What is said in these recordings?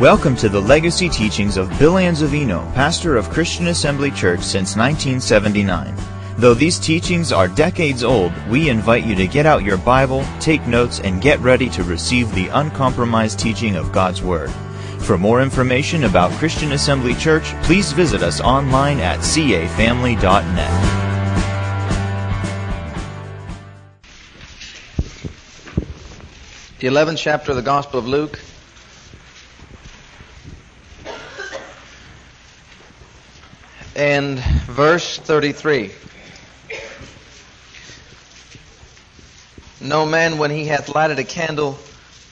Welcome to the legacy teachings of Bill Anzavino, pastor of Christian Assembly Church since 1979. Though these teachings are decades old, we invite you to get out your Bible, take notes, and get ready to receive the uncompromised teaching of God's Word. For more information about Christian Assembly Church, please visit us online at cafamily.net. The 11th chapter of the Gospel of Luke. And verse 33. No man, when he hath lighted a candle,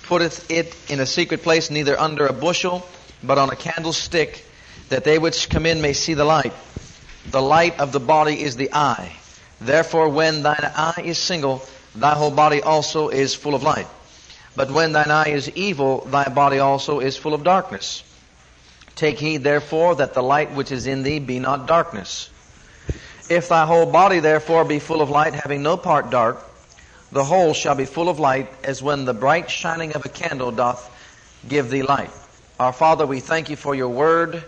putteth it in a secret place, neither under a bushel, but on a candlestick, that they which come in may see the light. The light of the body is the eye. Therefore, when thine eye is single, thy whole body also is full of light. But when thine eye is evil, thy body also is full of darkness. Take heed therefore that the light which is in thee be not darkness. If thy whole body therefore be full of light, having no part dark, the whole shall be full of light, as when the bright shining of a candle doth give thee light. Our Father, we thank you for your word.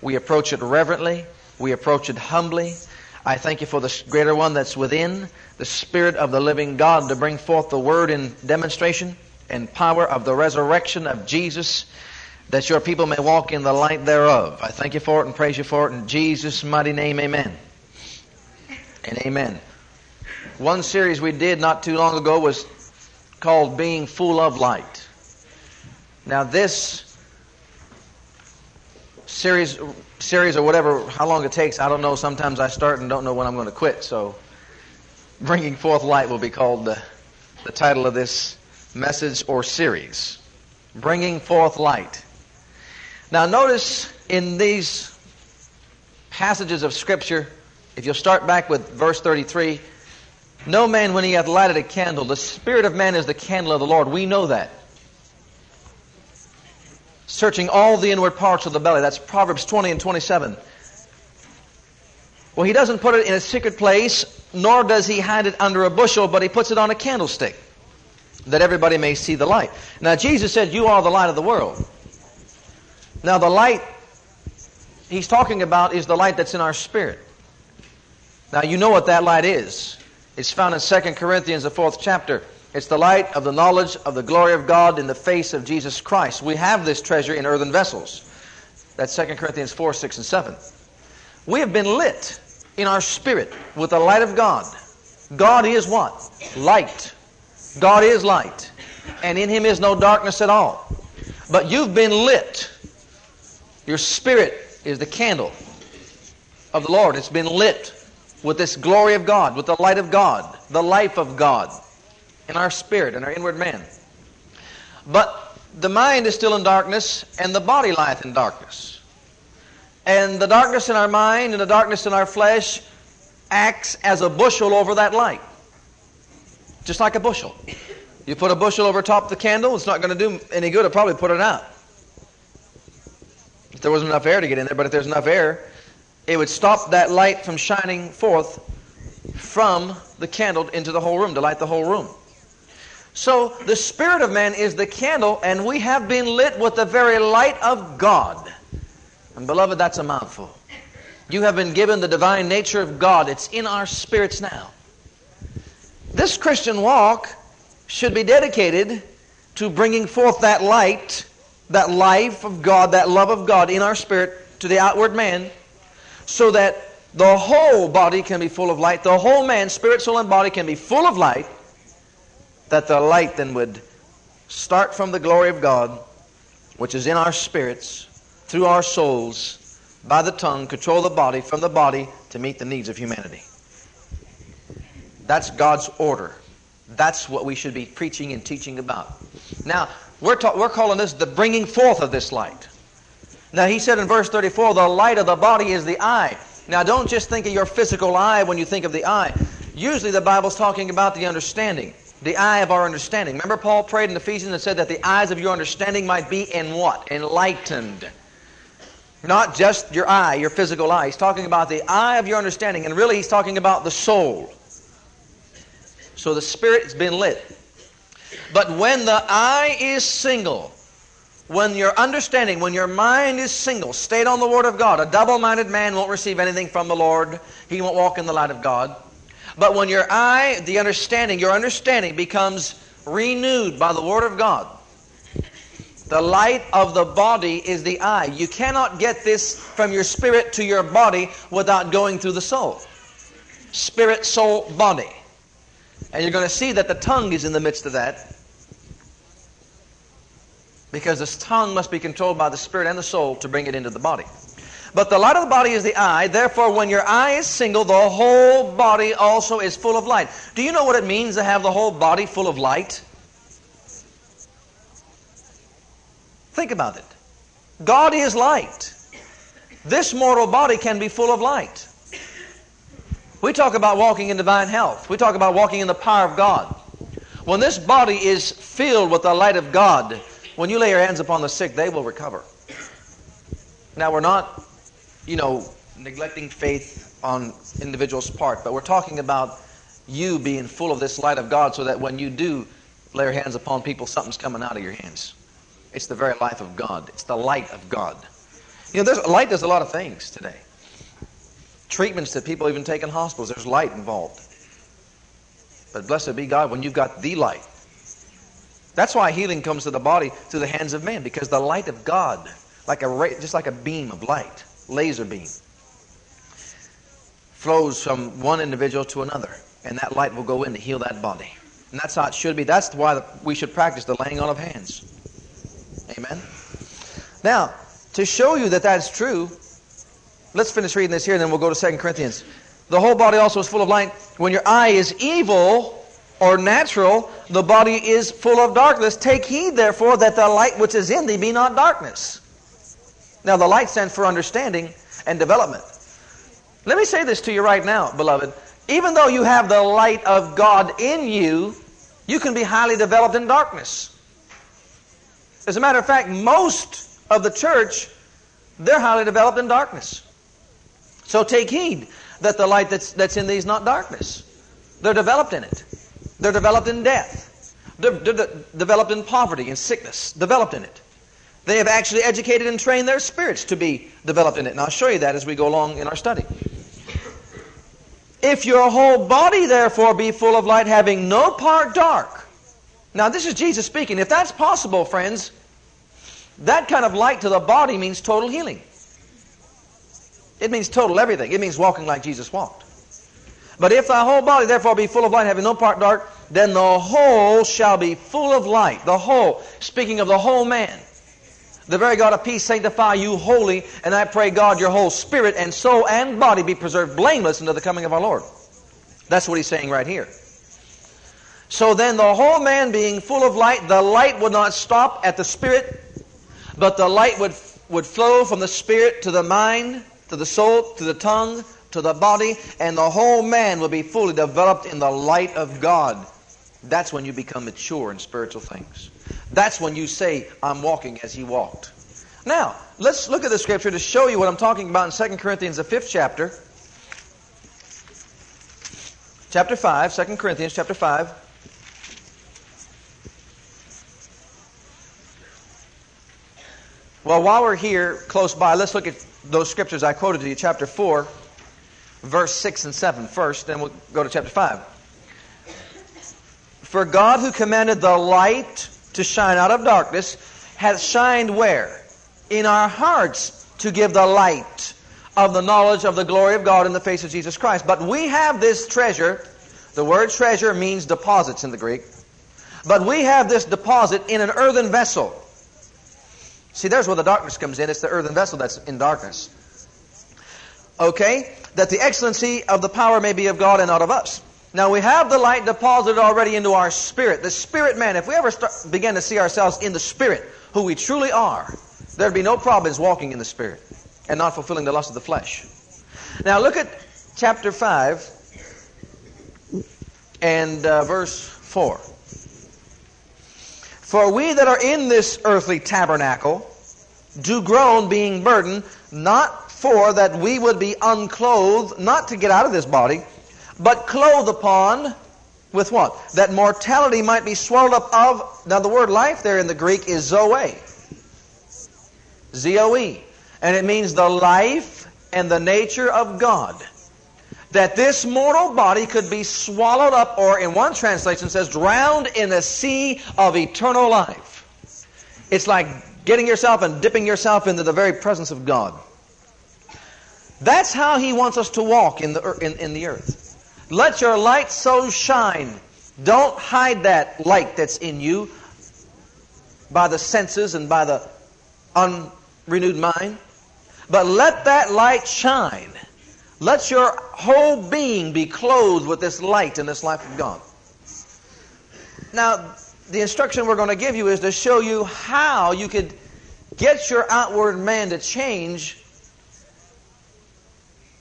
We approach it reverently. We approach it humbly. I thank you for the greater one that's within, the Spirit of the living God to bring forth the word in demonstration and power of the resurrection of Jesus, that your people may walk in the light thereof. I thank you for it and praise you for it in Jesus' mighty name, amen. And amen. One series we did not too long ago was called Being Full of Light. Now, this series, series or whatever, how long it takes, I don't know. Sometimes I start and don't know when I'm going to quit. So, Bringing Forth Light will be called the, the title of this message or series. Bringing Forth Light. Now, notice in these passages of Scripture, if you'll start back with verse 33, no man, when he hath lighted a candle, the spirit of man is the candle of the Lord. We know that. Searching all the inward parts of the belly. That's Proverbs 20 and 27. Well, he doesn't put it in a secret place, nor does he hide it under a bushel, but he puts it on a candlestick that everybody may see the light. Now, Jesus said, You are the light of the world. Now, the light he's talking about is the light that's in our spirit. Now, you know what that light is. It's found in 2 Corinthians, the fourth chapter. It's the light of the knowledge of the glory of God in the face of Jesus Christ. We have this treasure in earthen vessels. That's 2 Corinthians 4, 6, and 7. We have been lit in our spirit with the light of God. God is what? Light. God is light. And in Him is no darkness at all. But you've been lit. Your spirit is the candle of the Lord. It's been lit with this glory of God, with the light of God, the life of God in our spirit and our inward man. But the mind is still in darkness, and the body lieth in darkness. And the darkness in our mind and the darkness in our flesh acts as a bushel over that light. Just like a bushel. You put a bushel over top the candle, it's not going to do any good. It'll probably put it out. If there wasn't enough air to get in there, but if there's enough air, it would stop that light from shining forth from the candle into the whole room, to light the whole room. So the spirit of man is the candle, and we have been lit with the very light of God. And beloved, that's a mouthful. You have been given the divine nature of God. It's in our spirits now. This Christian walk should be dedicated to bringing forth that light, that life of God, that love of God in our spirit to the outward man so that the whole body can be full of light. The whole man, spirit, soul, and body can be full of light. That the light then would start from the glory of God, which is in our spirits, through our souls, by the tongue, control the body, from the body to meet the needs of humanity. That's God's order. That's what we should be preaching and teaching about. Now, we're, ta- we're calling this the bringing forth of this light. Now, he said in verse 34, the light of the body is the eye. Now, don't just think of your physical eye when you think of the eye. Usually, the Bible's talking about the understanding, the eye of our understanding. Remember, Paul prayed in Ephesians and said that the eyes of your understanding might be in what? Enlightened. Not just your eye, your physical eye. He's talking about the eye of your understanding, and really, he's talking about the soul. So the spirit has been lit. But when the eye is single, when your understanding, when your mind is single, stayed on the Word of God, a double minded man won't receive anything from the Lord. He won't walk in the light of God. But when your eye, the understanding, your understanding becomes renewed by the Word of God, the light of the body is the eye. You cannot get this from your spirit to your body without going through the soul. Spirit, soul, body. And you're going to see that the tongue is in the midst of that because this tongue must be controlled by the spirit and the soul to bring it into the body. But the light of the body is the eye. Therefore, when your eye is single, the whole body also is full of light. Do you know what it means to have the whole body full of light? Think about it. God is light. This mortal body can be full of light. We talk about walking in divine health. We talk about walking in the power of God. When this body is filled with the light of God, when you lay your hands upon the sick, they will recover. Now, we're not, you know, neglecting faith on individuals' part, but we're talking about you being full of this light of God so that when you do lay your hands upon people, something's coming out of your hands. It's the very life of God. It's the light of God. You know, there's, light does a lot of things today. Treatments that people even take in hospitals, there's light involved. But blessed be God when you've got the light. That's why healing comes to the body through the hands of men, because the light of God, like a ray, just like a beam of light, laser beam, flows from one individual to another, and that light will go in to heal that body. And that's how it should be. That's why we should practice the laying on of hands. Amen. Now, to show you that that's true, let's finish reading this here, and then we'll go to 2 Corinthians. The whole body also is full of light. When your eye is evil, or natural, the body is full of darkness. Take heed, therefore, that the light which is in thee be not darkness. Now, the light stands for understanding and development. Let me say this to you right now, beloved. Even though you have the light of God in you, you can be highly developed in darkness. As a matter of fact, most of the church, they're highly developed in darkness. So take heed that the light that's, that's in thee is not darkness. They're developed in it. They're developed in death. They're, they're developed in poverty and sickness, developed in it. They have actually educated and trained their spirits to be developed in it. And I'll show you that as we go along in our study. If your whole body, therefore, be full of light, having no part dark. Now, this is Jesus speaking. If that's possible, friends, that kind of light to the body means total healing. It means total everything. It means walking like Jesus walked. But if thy whole body therefore be full of light, having no part dark, then the whole shall be full of light. The whole, speaking of the whole man. The very God of peace sanctify you wholly, and I pray God your whole spirit and soul and body be preserved blameless until the coming of our Lord. That's what he's saying right here. So then the whole man being full of light, the light would not stop at the spirit, but the light would, would flow from the spirit to the mind, to the soul, to the tongue, to the body, and the whole man will be fully developed in the light of God. That's when you become mature in spiritual things. That's when you say, I'm walking as he walked. Now, let's look at the scripture to show you what I'm talking about in 2 Corinthians, the fifth chapter. Chapter 5, 2 Corinthians chapter 5. Well, while we're here close by, let's look at those scriptures I quoted to you, chapter 4 verse 6 and 7 first, then we'll go to chapter 5. For God who commanded the light to shine out of darkness hath shined where? In our hearts to give the light of the knowledge of the glory of God in the face of Jesus Christ. But we have this treasure. The word treasure means deposits in the Greek. But we have this deposit in an earthen vessel. See, there's where the darkness comes in. It's the earthen vessel that's in darkness. Okay? that the excellency of the power may be of God and not of us. Now we have the light deposited already into our spirit. The spirit man, if we ever start, begin to see ourselves in the spirit, who we truly are, there'd be no problems walking in the spirit and not fulfilling the lust of the flesh. Now look at chapter 5 and uh, verse 4. For we that are in this earthly tabernacle do groan, being burdened, not for that we would be unclothed, not to get out of this body, but clothed upon with what? That mortality might be swallowed up of. Now, the word life there in the Greek is zoe. Z-O-E. And it means the life and the nature of God. That this mortal body could be swallowed up, or in one translation says, drowned in a sea of eternal life. It's like getting yourself and dipping yourself into the very presence of God. That's how He wants us to walk in the, in, in the earth. Let your light so shine. Don't hide that light that's in you by the senses and by the unrenewed mind. But let that light shine. Let your whole being be clothed with this light and this life of God. Now, the instruction we're going to give you is to show you how you could get your outward man to change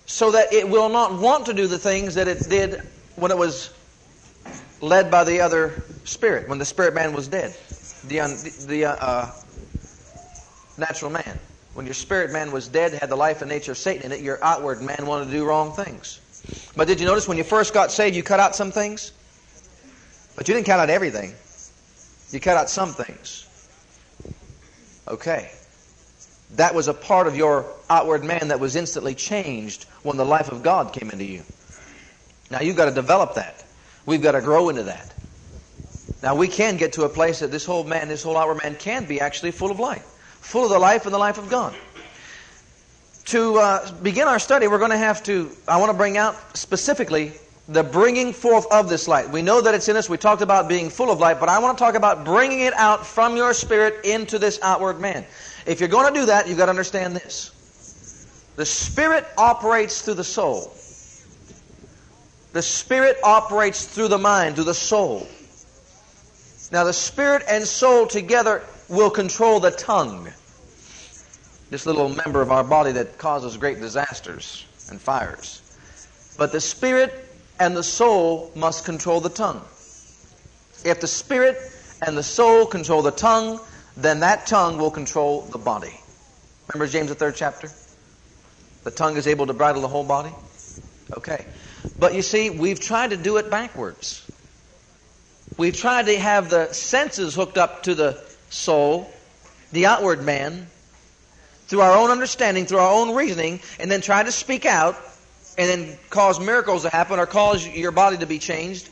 so that it will not want to do the things that it did when it was led by the other spirit, when the spirit man was dead, the, un, the uh, uh, natural man. When your spirit man was dead, had the life and nature of Satan in it, your outward man wanted to do wrong things. But did you notice when you first got saved, you cut out some things? But you didn't cut out everything. You cut out some things. Okay. That was a part of your outward man that was instantly changed when the life of God came into you. Now you've got to develop that. We've got to grow into that. Now we can get to a place that this whole man, this whole outward man can be actually full of life. Full of the life and the life of God. To uh, begin our study, we're going to have to, I want to bring out specifically the bringing forth of this light. We know that it's in us. We talked about being full of light, but I want to talk about bringing it out from your spirit into this outward man. If you're going to do that, you've got to understand this. The spirit operates through the soul. The spirit operates through the mind, through the soul. Now, the spirit and soul together will control the tongue. This little member of our body that causes great disasters and fires. But the spirit and the soul must control the tongue. If the spirit and the soul control the tongue, then that tongue will control the body. Remember James the third chapter? The tongue is able to bridle the whole body? Okay. But you see, we've tried to do it backwards. We've tried to have the senses hooked up to the soul, the outward man, through our own understanding, through our own reasoning, and then try to speak out and then cause miracles to happen or cause your body to be changed.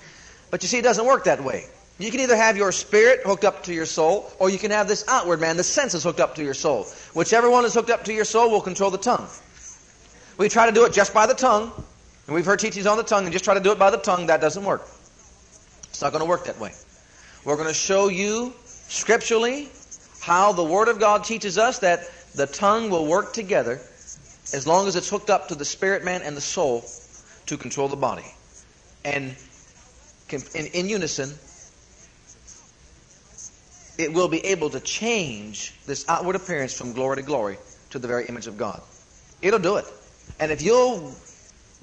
But you see, it doesn't work that way. You can either have your spirit hooked up to your soul, or you can have this outward man, the senses hooked up to your soul. Whichever one is hooked up to your soul will control the tongue. We try to do it just by the tongue, and we've heard teachings on the tongue, and just try to do it by the tongue. That doesn't work. It's not going to work that way. We're going to show you scripturally how the Word of God teaches us that the tongue will work together as long as it's hooked up to the spirit man and the soul to control the body. And in, in unison, it will be able to change this outward appearance from glory to glory to the very image of God. It'll do it. And if you'll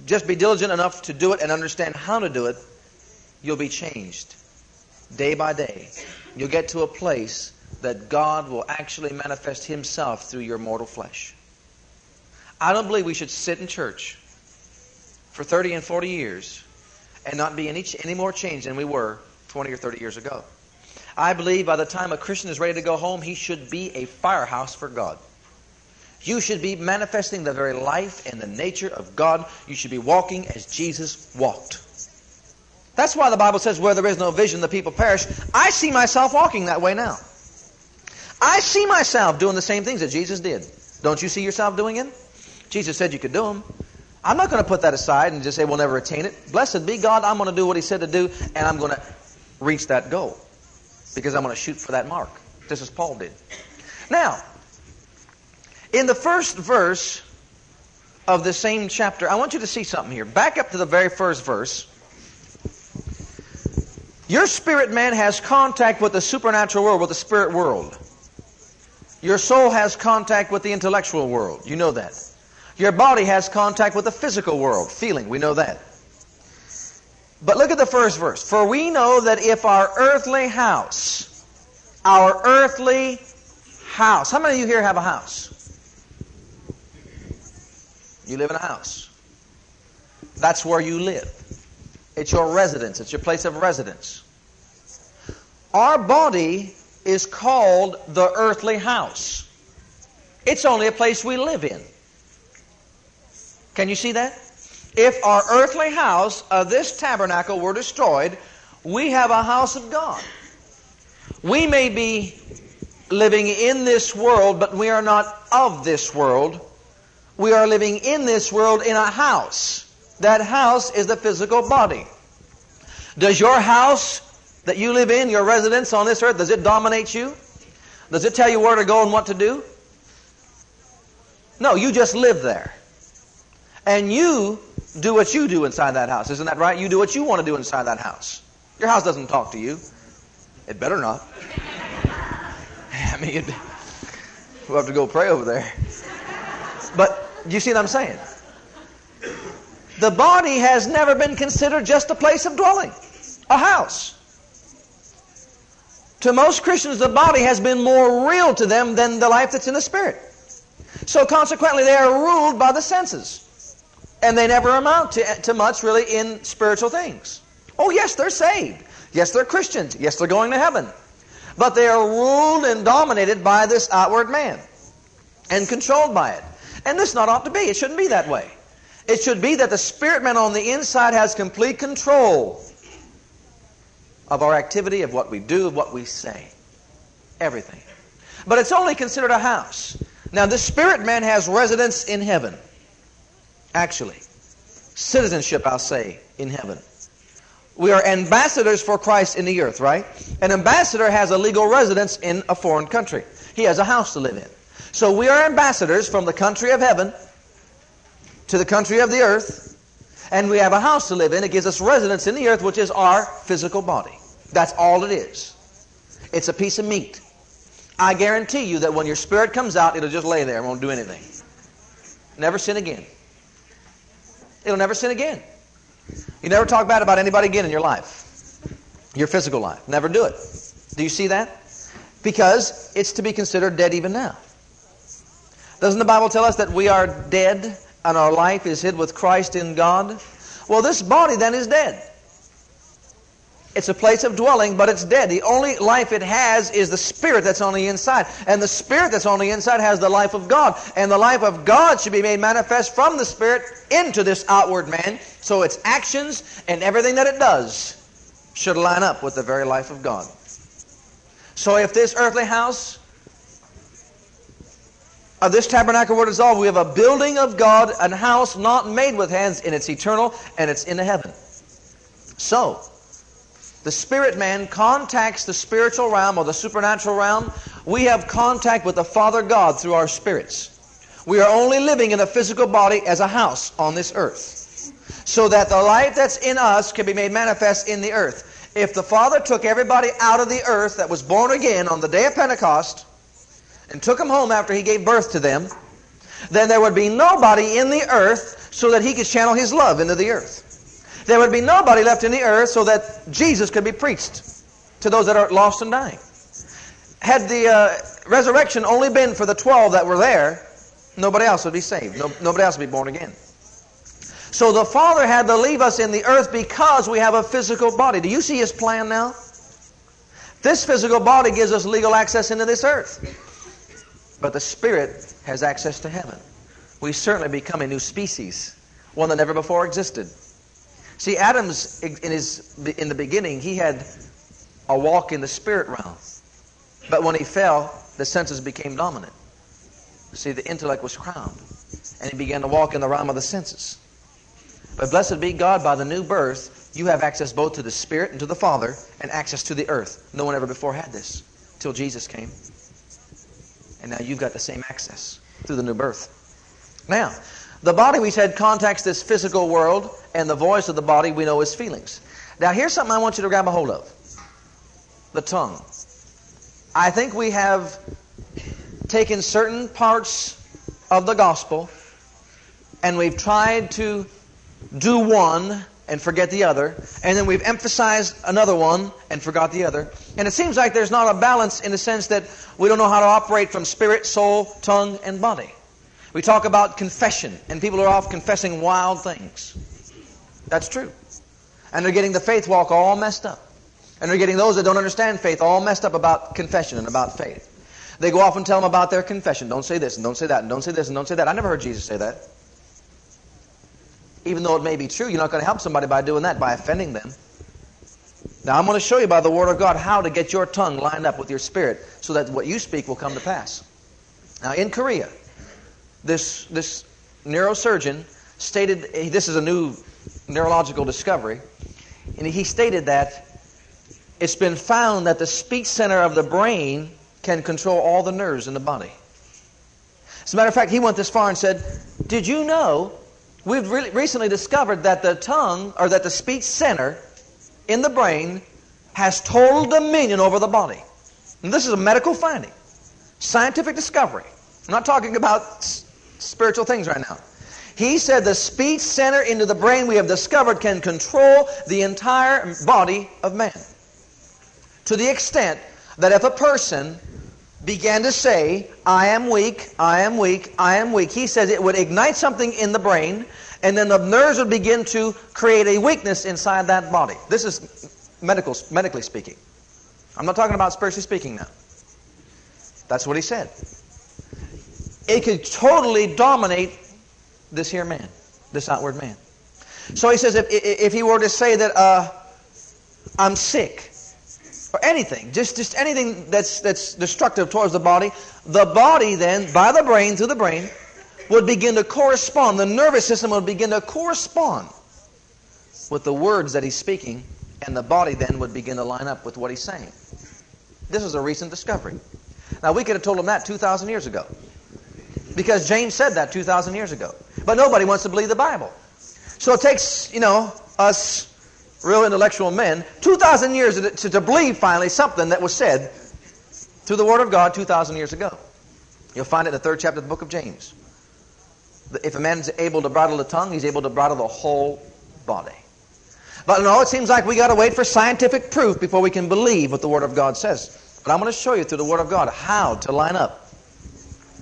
just be diligent enough to do it and understand how to do it, you'll be changed day by day. You'll get to a place that God will actually manifest Himself through your mortal flesh. I don't believe we should sit in church for 30 and 40 years and not be any, any more changed than we were 20 or 30 years ago. I believe by the time a Christian is ready to go home, he should be a firehouse for God. You should be manifesting the very life and the nature of God. You should be walking as Jesus walked. That's why the Bible says, where there is no vision, the people perish. I see myself walking that way now. I see myself doing the same things that Jesus did. Don't you see yourself doing it? Jesus said you could do them. I'm not going to put that aside and just say we'll never attain it. Blessed be God, I'm going to do what He said to do, and I'm going to reach that goal because I'm going to shoot for that mark, just as Paul did. Now, in the first verse of the same chapter, I want you to see something here. Back up to the very first verse. Your spirit man has contact with the supernatural world, with the spirit world. Your soul has contact with the intellectual world. You know that. Your body has contact with the physical world, feeling. We know that. But look at the first verse. For we know that if our earthly house, our earthly house, how many of you here have a house? You live in a house. That's where you live. It's your residence. It's your place of residence. Our body is called the earthly house. It's only a place we live in. Can you see that? If our earthly house of this tabernacle were destroyed, we have a house of God. We may be living in this world, but we are not of this world. We are living in this world in a house. That house is the physical body. Does your house that you live in, your residence on this earth, does it dominate you? Does it tell you where to go and what to do? No, you just live there. And you do what you do inside that house. Isn't that right? You do what you want to do inside that house. Your house doesn't talk to you. It better not. I mean, we'll have to go pray over there. But you see what I'm saying? The body has never been considered just a place of dwelling, a house. To most Christians, the body has been more real to them than the life that's in the spirit. So consequently, they are ruled by the senses. And they never amount to, to much really in spiritual things. Oh, yes, they're saved. Yes, they're Christians. Yes, they're going to heaven. But they are ruled and dominated by this outward man and controlled by it. And this not ought to be. It shouldn't be that way. It should be that the spirit man on the inside has complete control of our activity, of what we do, of what we say. Everything. But it's only considered a house. Now, the spirit man has residence in heaven. Actually, citizenship, I'll say, in heaven. We are ambassadors for Christ in the earth, right? An ambassador has a legal residence in a foreign country. He has a house to live in. So we are ambassadors from the country of heaven to the country of the earth, and we have a house to live in. It gives us residence in the earth, which is our physical body. That's all it is. It's a piece of meat. I guarantee you that when your spirit comes out, it'll just lay there and won't do anything. Never sin again. It'll never sin again. You never talk bad about anybody again in your life, your physical life. Never do it. Do you see that? Because it's to be considered dead even now. Doesn't the Bible tell us that we are dead and our life is hid with Christ in God? Well, this body then is dead. It's a place of dwelling, but it's dead. The only life it has is the spirit that's on the inside. And the spirit that's on the inside has the life of God. And the life of God should be made manifest from the spirit into this outward man. So its actions and everything that it does should line up with the very life of God. So if this earthly house of this tabernacle were dissolved, we have a building of God, a house not made with hands, and it's eternal and it's in the heaven. So, the spirit man contacts the spiritual realm or the supernatural realm. We have contact with the Father God through our spirits. We are only living in a physical body as a house on this earth. So that the life that's in us can be made manifest in the earth. If the Father took everybody out of the earth that was born again on the day of Pentecost and took them home after He gave birth to them, then there would be nobody in the earth so that He could channel His love into the earth. There would be nobody left in the earth so that Jesus could be preached to those that are lost and dying. Had the uh, resurrection only been for the 12 that were there, nobody else would be saved. No, nobody else would be born again. So the Father had to leave us in the earth because we have a physical body. Do you see His plan now? This physical body gives us legal access into this earth. But the Spirit has access to heaven. We certainly become a new species, one that never before existed. See, Adam's in his in the beginning, he had a walk in the spirit realm. But when he fell, the senses became dominant. See, the intellect was crowned, and he began to walk in the realm of the senses. But blessed be God, by the new birth, you have access both to the Spirit and to the Father, and access to the earth. No one ever before had this till Jesus came. And now you've got the same access through the new birth. Now, the body, we said, contacts this physical world, and the voice of the body we know is feelings. Now, here's something I want you to grab a hold of the tongue. I think we have taken certain parts of the gospel and we've tried to do one and forget the other, and then we've emphasized another one and forgot the other. And it seems like there's not a balance in the sense that we don't know how to operate from spirit, soul, tongue, and body. We talk about confession, and people are off confessing wild things. That's true. And they're getting the faith walk all messed up. And they're getting those that don't understand faith all messed up about confession and about faith. They go off and tell them about their confession. Don't say this and don't say that and don't say this and don't say that. I never heard Jesus say that. Even though it may be true, you're not going to help somebody by doing that, by offending them. Now, I'm going to show you by the Word of God how to get your tongue lined up with your spirit so that what you speak will come to pass. Now, in Korea, this, this neurosurgeon stated this is a new neurological discovery, and he stated that it's been found that the speech center of the brain can control all the nerves in the body. As a matter of fact, he went this far and said, Did you know we've really recently discovered that the tongue, or that the speech center, in the brain has total dominion over the body. And this is a medical finding, scientific discovery. I'm not talking about s- spiritual things right now. He said the speech center into the brain we have discovered can control the entire body of man. To the extent that if a person began to say, I am weak, I am weak, I am weak, he says it would ignite something in the brain and then the nerves would begin to create a weakness inside that body. This is medical, medically speaking. I'm not talking about spiritually speaking now. That's what he said. It could totally dominate this here man, this outward man. So he says if, if he were to say that uh, I'm sick, or anything, just, just anything that's, that's destructive towards the body, the body then, by the brain, through the brain, would begin to correspond, the nervous system would begin to correspond with the words that he's speaking, and the body then would begin to line up with what he's saying. This is a recent discovery. Now, we could have told him that 2,000 years ago. Because James said that 2,000 years ago. But nobody wants to believe the Bible. So it takes, you know, us real intellectual men 2,000 years to, to, believe finally something that was said through the Word of God 2,000 years ago. You'll find it in the third chapter of the book of James. If a man's able to bridle the tongue, he's able to bridle the whole body. But no, it seems like we got to wait for scientific proof before we can believe what the Word of God says. But I'm going to show you through the Word of God how to line up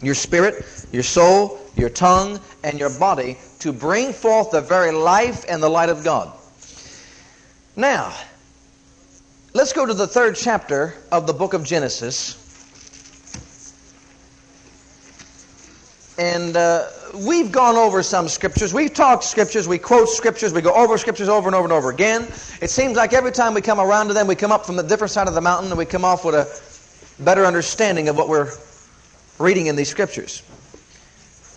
your spirit, your soul, your tongue, and your body to bring forth the very life and the light of God. Now, let's go to the third chapter of the book of Genesis. And uh, we've gone over some scriptures. We've talked scriptures. We quote scriptures. We go over scriptures over and over and over again. It seems like every time we come around to them, we come up from a different side of the mountain and we come off with a better understanding of what we're reading in these scriptures.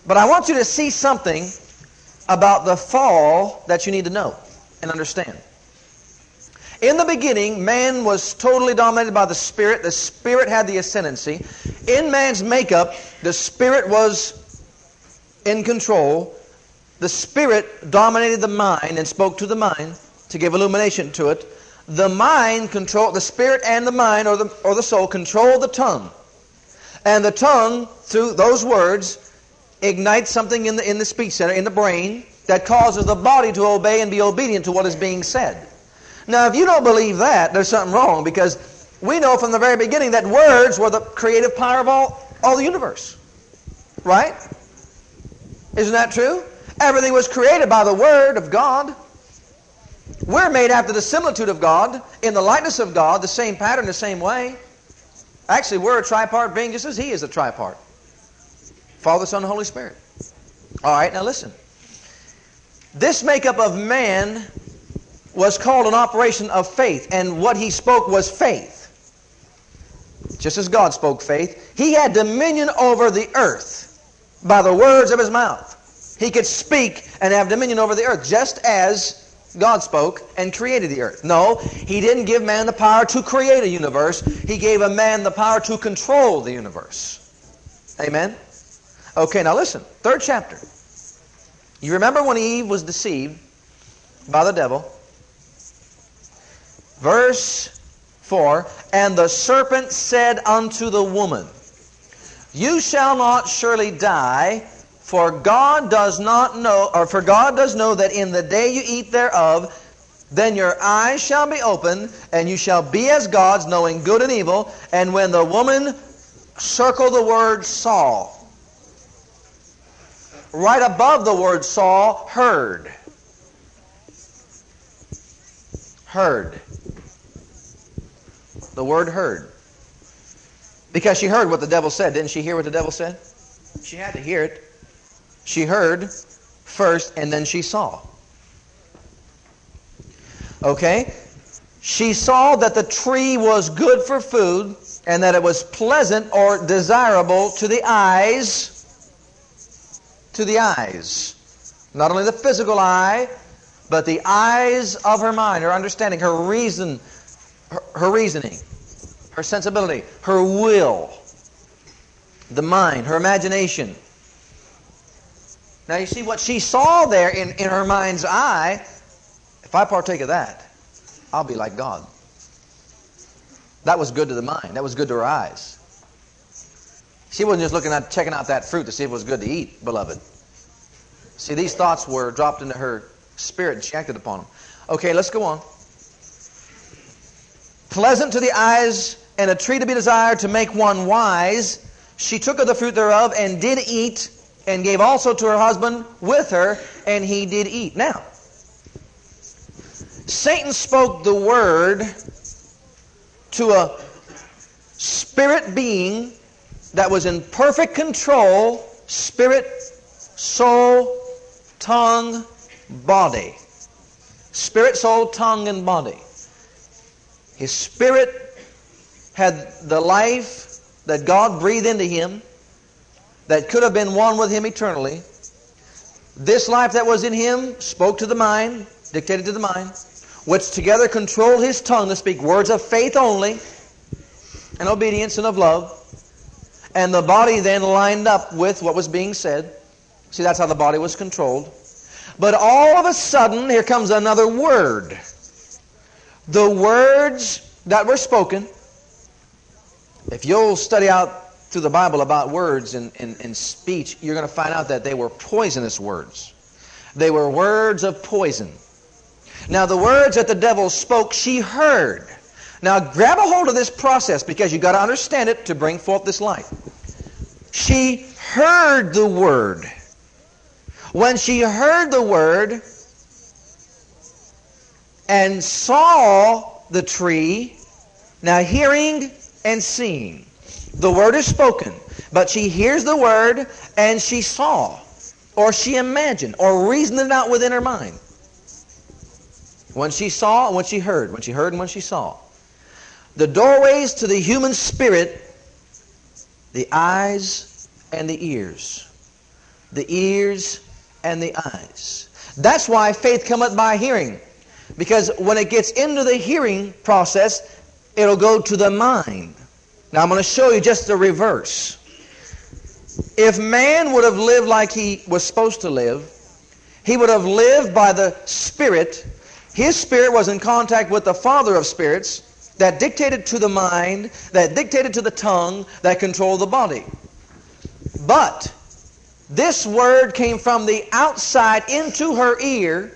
But I want you to see something about the fall that you need to know and understand. In the beginning, man was totally dominated by the Spirit. The Spirit had the ascendancy. In man's makeup, the Spirit was in control. The Spirit dominated the mind and spoke to the mind to give illumination to it. The mind control the Spirit and the mind or the, or the soul control the tongue. And the tongue, through those words, ignites something in the, in the speech center, in the brain, that causes the body to obey and be obedient to what is being said. Now, if you don't believe that, there's something wrong because we know from the very beginning that words were the creative power of all, all the universe. Right? Isn't that true? Everything was created by the Word of God. We're made after the similitude of God, in the likeness of God, the same pattern, the same way. Actually, we're a tripart being just as He is a tripart Father, Son, and Holy Spirit. All right, now listen. This makeup of man was called an operation of faith, and what he spoke was faith. Just as God spoke faith, he had dominion over the earth by the words of his mouth. He could speak and have dominion over the earth, just as God spoke and created the earth. No, he didn't give man the power to create a universe. He gave a man the power to control the universe. Amen? Okay, now listen. Third chapter. You remember when Eve was deceived by the devil? Verse 4 And the serpent said unto the woman, You shall not surely die, for God does not know, or for God does know that in the day you eat thereof, then your eyes shall be opened, and you shall be as gods, knowing good and evil. And when the woman circled the word saw, right above the word saw, heard. Heard. The word heard. Because she heard what the devil said. Didn't she hear what the devil said? She had to hear it. She heard first and then she saw. Okay? She saw that the tree was good for food and that it was pleasant or desirable to the eyes. To the eyes. Not only the physical eye, but the eyes of her mind, her understanding, her reason, her, her reasoning, her sensibility, her will, the mind, her imagination. Now you see what she saw there in, in her mind's eye. If I partake of that, I'll be like God. That was good to the mind. That was good to her eyes. She wasn't just looking at checking out that fruit to see if it was good to eat, beloved. See, these thoughts were dropped into her spirit and she acted upon them. Okay, let's go on. Pleasant to the eyes and a tree to be desired to make one wise. She took of the fruit thereof and did eat, and gave also to her husband with her, and he did eat. Now, Satan spoke the word to a spirit being that was in perfect control spirit, soul, tongue, body. Spirit, soul, tongue, and body. His spirit had the life that God breathed into him that could have been one with him eternally. This life that was in him spoke to the mind, dictated to the mind, which together controlled his tongue to speak words of faith only, and obedience and of love. And the body then lined up with what was being said. See, that's how the body was controlled. But all of a sudden, here comes another word. The words that were spoken, if you'll study out through the Bible about words and, and, and speech, you're going to find out that they were poisonous words. They were words of poison. Now, the words that the devil spoke, she heard. Now, grab a hold of this process because you've got to understand it to bring forth this light. She heard the word. When she heard the word and saw the tree, now hearing and seeing, the word is spoken, but she hears the word and she saw, or she imagined, or reasoned it out within her mind. When she saw and when she heard, when she heard and when she saw. The doorways to the human spirit, the eyes and the ears. The ears and the eyes. That's why faith cometh by hearing. Because when it gets into the hearing process, it'll go to the mind. Now I'm going to show you just the reverse. If man would have lived like he was supposed to live, he would have lived by the Spirit his spirit was in contact with the Father of spirits that dictated to the mind, that dictated to the tongue, that controlled the body. But this word came from the outside into her ear.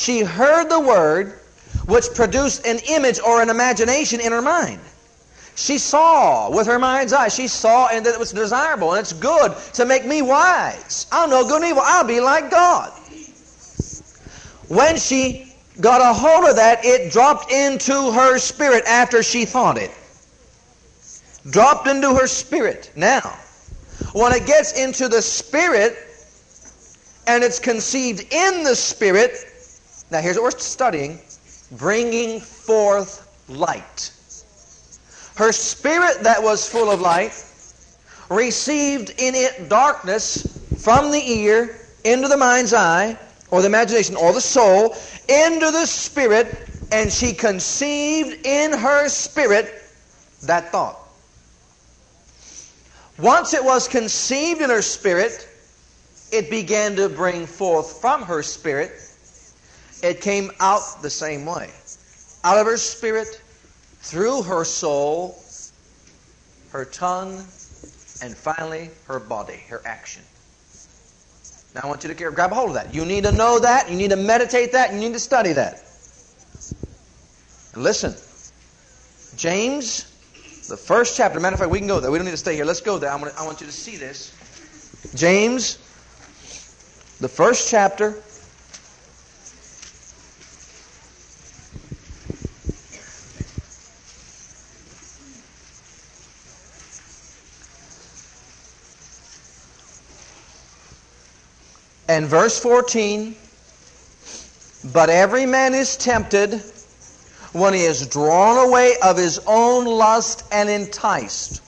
She heard the word, which produced an image or an imagination in her mind. She saw with her mind's eye. She saw and that it was desirable and it's good to make me wise. I'll know good and evil. I'll be like God. When she got a hold of that, it dropped into her spirit after she thought it. Dropped into her spirit. Now, when it gets into the spirit and it's conceived in the spirit, now here's what we're studying bringing forth light. Her spirit that was full of light received in it darkness from the ear into the mind's eye or the imagination or the soul into the spirit, and she conceived in her spirit that thought. Once it was conceived in her spirit, it began to bring forth from her spirit. It came out the same way. Out of her spirit, through her soul, her tongue, and finally her body, her action. Now I want you to grab a hold of that. You need to know that. You need to meditate that. You need to study that. And listen. James, the first chapter. Matter of fact, we can go there. We don't need to stay here. Let's go there. Gonna, I want you to see this. James, the first chapter. And verse 14, but every man is tempted when he is drawn away of his own lust and enticed.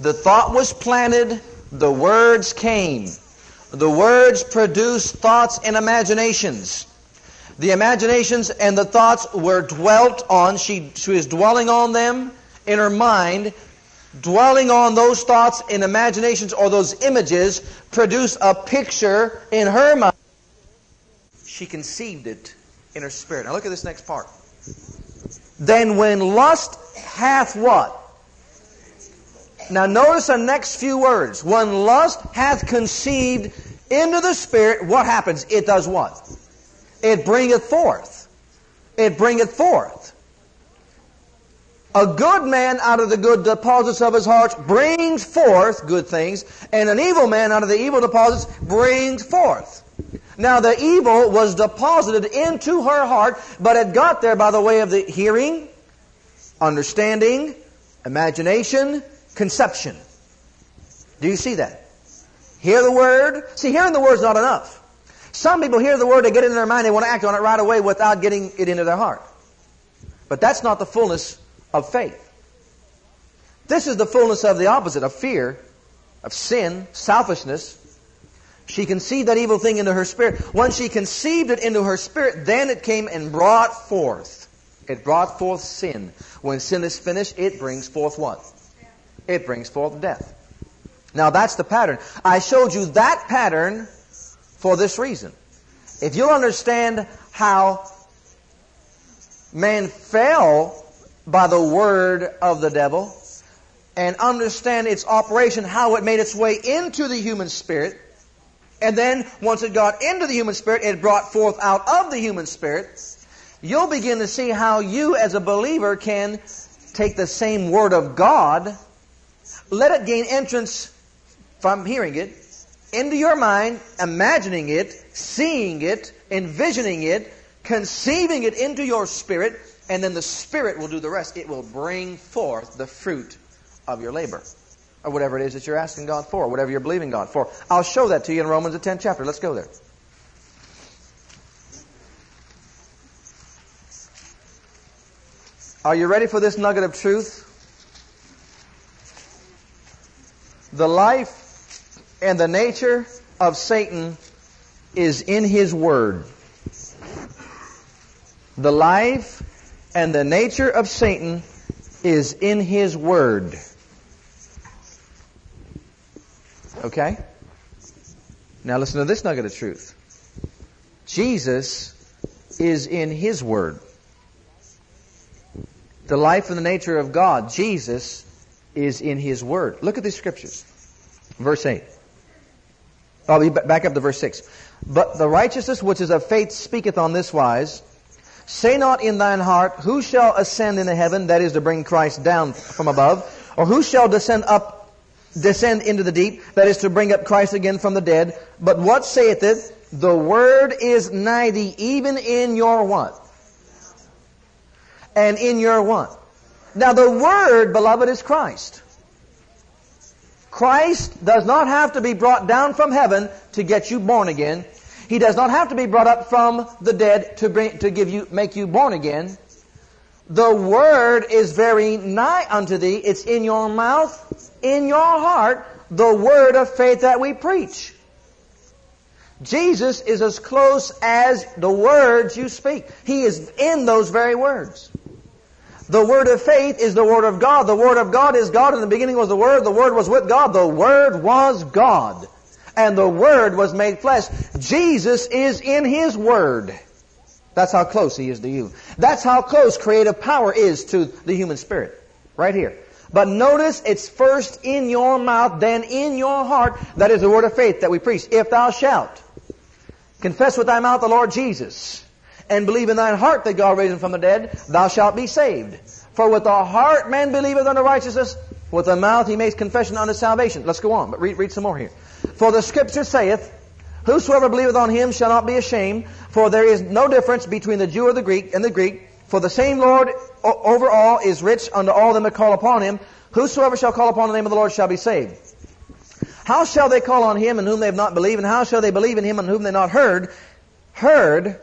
The thought was planted, the words came. The words produced thoughts and imaginations. The imaginations and the thoughts were dwelt on. She, she was dwelling on them in her mind. Dwelling on those thoughts and imaginations or those images produce a picture in her mind. She conceived it in her spirit. Now look at this next part. Then when lust hath what? Now notice the next few words. When lust hath conceived into the Spirit, what happens? It does what? It bringeth forth. It bringeth forth. A good man out of the good deposits of his heart brings forth good things, and an evil man out of the evil deposits brings forth. Now the evil was deposited into her heart, but it got there by the way of the hearing, understanding, imagination, conception. Do you see that? Hear the word. See, hearing the word is not enough. Some people hear the word, they get it in their mind, they want to act on it right away without getting it into their heart. But that's not the fullness of faith. This is the fullness of the opposite, of fear, of sin, selfishness. She conceived that evil thing into her spirit. Once she conceived it into her spirit, then it came and brought forth. It brought forth sin. When sin is finished, it brings forth what? it brings forth death. Now that's the pattern. I showed you that pattern for this reason. If you'll understand how man fell by the word of the devil and understand its operation, how it made its way into the human spirit, and then once it got into the human spirit, it brought forth out of the human spirit, you'll begin to see how you as a believer can take the same word of God let it gain entrance from hearing it into your mind, imagining it, seeing it, envisioning it, conceiving it into your spirit, and then the Spirit will do the rest. It will bring forth the fruit of your labor. Or whatever it is that you're asking God for, whatever you're believing God for. I'll show that to you in Romans the 10th chapter. Let's go there. Are you ready for this nugget of truth? The life and the nature of Satan is in his word. The life and the nature of Satan is in his word. Okay? Now listen to this nugget of truth. Jesus is in his word. The life and the nature of God, Jesus is in His Word. Look at these scriptures. Verse 8. I'll be back up to verse 6. But the righteousness which is of faith speaketh on this wise, Say not in thine heart, Who shall ascend into heaven, that is to bring Christ down from above, or who shall descend up, descend into the deep, that is to bring up Christ again from the dead. But what saith it? The word is nigh thee, even in your what? And in your what? Now the Word, beloved, is Christ. Christ does not have to be brought down from heaven to get you born again. He does not have to be brought up from the dead to bring, to give you, make you born again. The Word is very nigh unto thee. It's in your mouth, in your heart, the Word of faith that we preach. Jesus is as close as the words you speak. He is in those very words. The word of faith is the word of God. The word of God is God. In the beginning was the word. The word was with God. The word was God. And the word was made flesh. Jesus is in his word. That's how close he is to you. That's how close creative power is to the human spirit. Right here. But notice it's first in your mouth, then in your heart. That is the word of faith that we preach. If thou shalt confess with thy mouth the Lord Jesus and believe in thine heart that God raised him from the dead, thou shalt be saved. For with the heart man believeth unto righteousness, with the mouth he makes confession unto salvation. Let's go on, but read, read some more here. For the scripture saith, Whosoever believeth on him shall not be ashamed, for there is no difference between the Jew or the Greek and the Greek, for the same Lord over all is rich unto all them that call upon him. Whosoever shall call upon the name of the Lord shall be saved. How shall they call on him in whom they have not believed? And how shall they believe in him in whom they have not heard? Heard.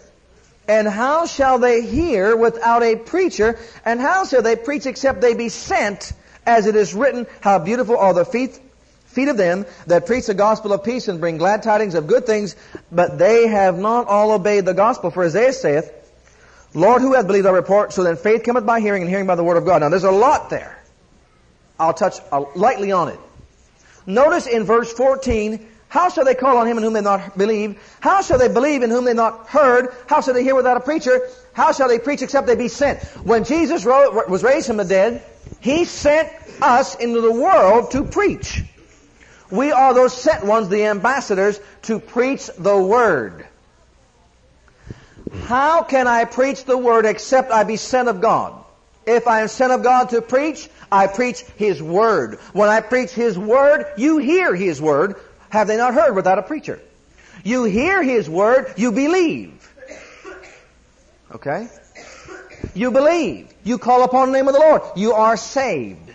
And how shall they hear without a preacher? And how shall they preach except they be sent? As it is written, how beautiful are the feet, feet of them that preach the gospel of peace and bring glad tidings of good things, but they have not all obeyed the gospel. For Isaiah saith, Lord, who hath believed our report? So then faith cometh by hearing, and hearing by the word of God. Now there's a lot there. I'll touch uh, lightly on it. Notice in verse 14, how shall they call on him in whom they not believe? How shall they believe in whom they not heard? How shall they hear without a preacher? How shall they preach except they be sent? When Jesus was raised from the dead, he sent us into the world to preach. We are those sent ones, the ambassadors, to preach the word. How can I preach the word except I be sent of God? If I am sent of God to preach, I preach His Word. When I preach His Word, you hear His Word. Have they not heard without a preacher? You hear His Word, you believe. Okay? You believe. You call upon the name of the Lord. You are saved.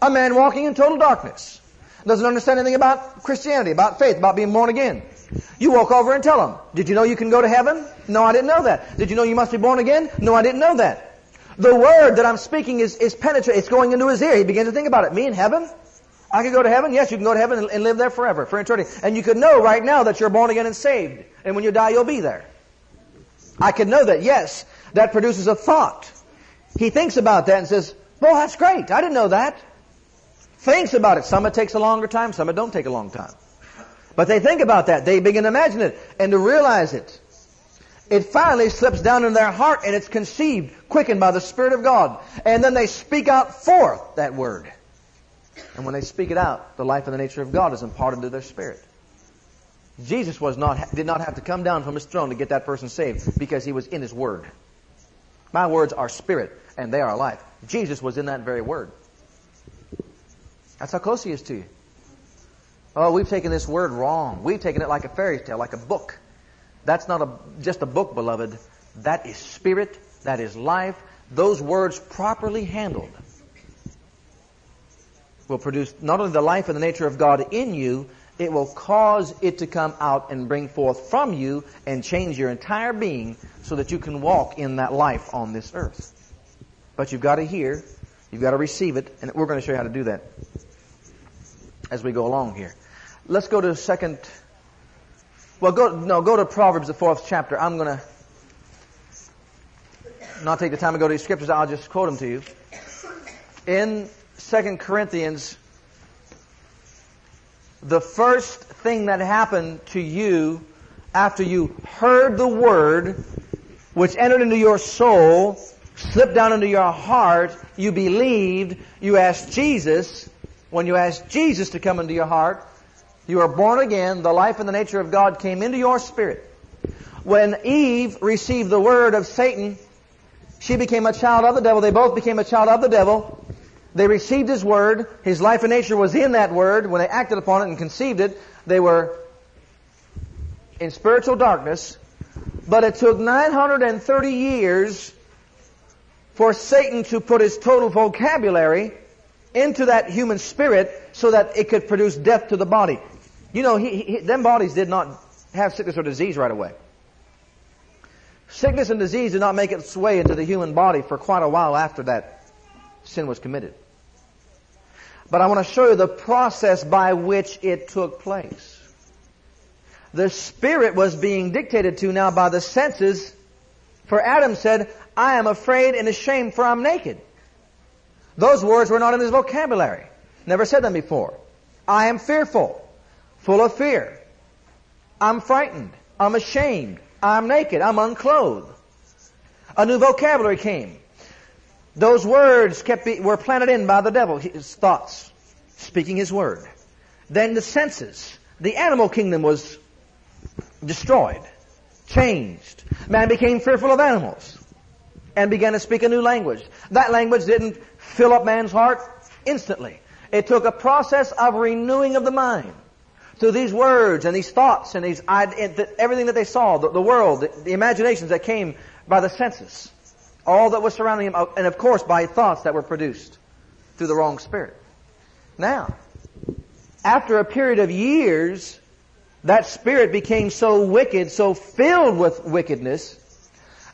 A man walking in total darkness doesn't understand anything about Christianity, about faith, about being born again. You walk over and tell him, Did you know you can go to heaven? No, I didn't know that. Did you know you must be born again? No, I didn't know that. The word that I'm speaking is, is penetrating. It's going into his ear. He begins to think about it. Me in heaven? I could go to heaven? Yes, you can go to heaven and, and live there forever, for eternity. And you could know right now that you're born again and saved. And when you die, you'll be there. I could know that, yes. That produces a thought. He thinks about that and says, well, that's great. I didn't know that. Thinks about it. Some it takes a longer time, some it don't take a long time. But they think about that. They begin to imagine it and to realize it it finally slips down in their heart and it's conceived, quickened by the Spirit of God. And then they speak out forth that word. And when they speak it out, the life and the nature of God is imparted to their spirit. Jesus was not, did not have to come down from his throne to get that person saved because he was in his word. My words are spirit and they are life. Jesus was in that very word. That's how close he is to you. Oh, we've taken this word wrong. We've taken it like a fairy tale, like a book. That's not a, just a book, beloved. That is spirit. That is life. Those words properly handled will produce not only the life and the nature of God in you, it will cause it to come out and bring forth from you and change your entire being so that you can walk in that life on this earth. But you've got to hear, you've got to receive it, and we're going to show you how to do that as we go along here. Let's go to second well, go, no, go to Proverbs, the fourth chapter. I'm going to not take the time to go to these scriptures. I'll just quote them to you. In Second Corinthians, the first thing that happened to you after you heard the word, which entered into your soul, slipped down into your heart, you believed, you asked Jesus, when you asked Jesus to come into your heart, you are born again. The life and the nature of God came into your spirit. When Eve received the word of Satan, she became a child of the devil. They both became a child of the devil. They received his word. His life and nature was in that word. When they acted upon it and conceived it, they were in spiritual darkness. But it took 930 years for Satan to put his total vocabulary into that human spirit so that it could produce death to the body. You know, he, he, them bodies did not have sickness or disease right away. Sickness and disease did not make its way into the human body for quite a while after that sin was committed. But I want to show you the process by which it took place. The spirit was being dictated to now by the senses, for Adam said, I am afraid and ashamed for I'm naked. Those words were not in his vocabulary. Never said them before. I am fearful full of fear. I'm frightened. I'm ashamed. I'm naked. I'm unclothed. A new vocabulary came. Those words kept be, were planted in by the devil, his thoughts, speaking his word. Then the senses, the animal kingdom was destroyed, changed. Man became fearful of animals and began to speak a new language. That language didn't fill up man's heart instantly. It took a process of renewing of the mind through these words and these thoughts and these everything that they saw, the, the world, the, the, imaginations that came by the senses, all that was surrounding him, and of course by thoughts that were produced through the wrong spirit. Now, After a period of years, that spirit became so wicked, so filled with wickedness,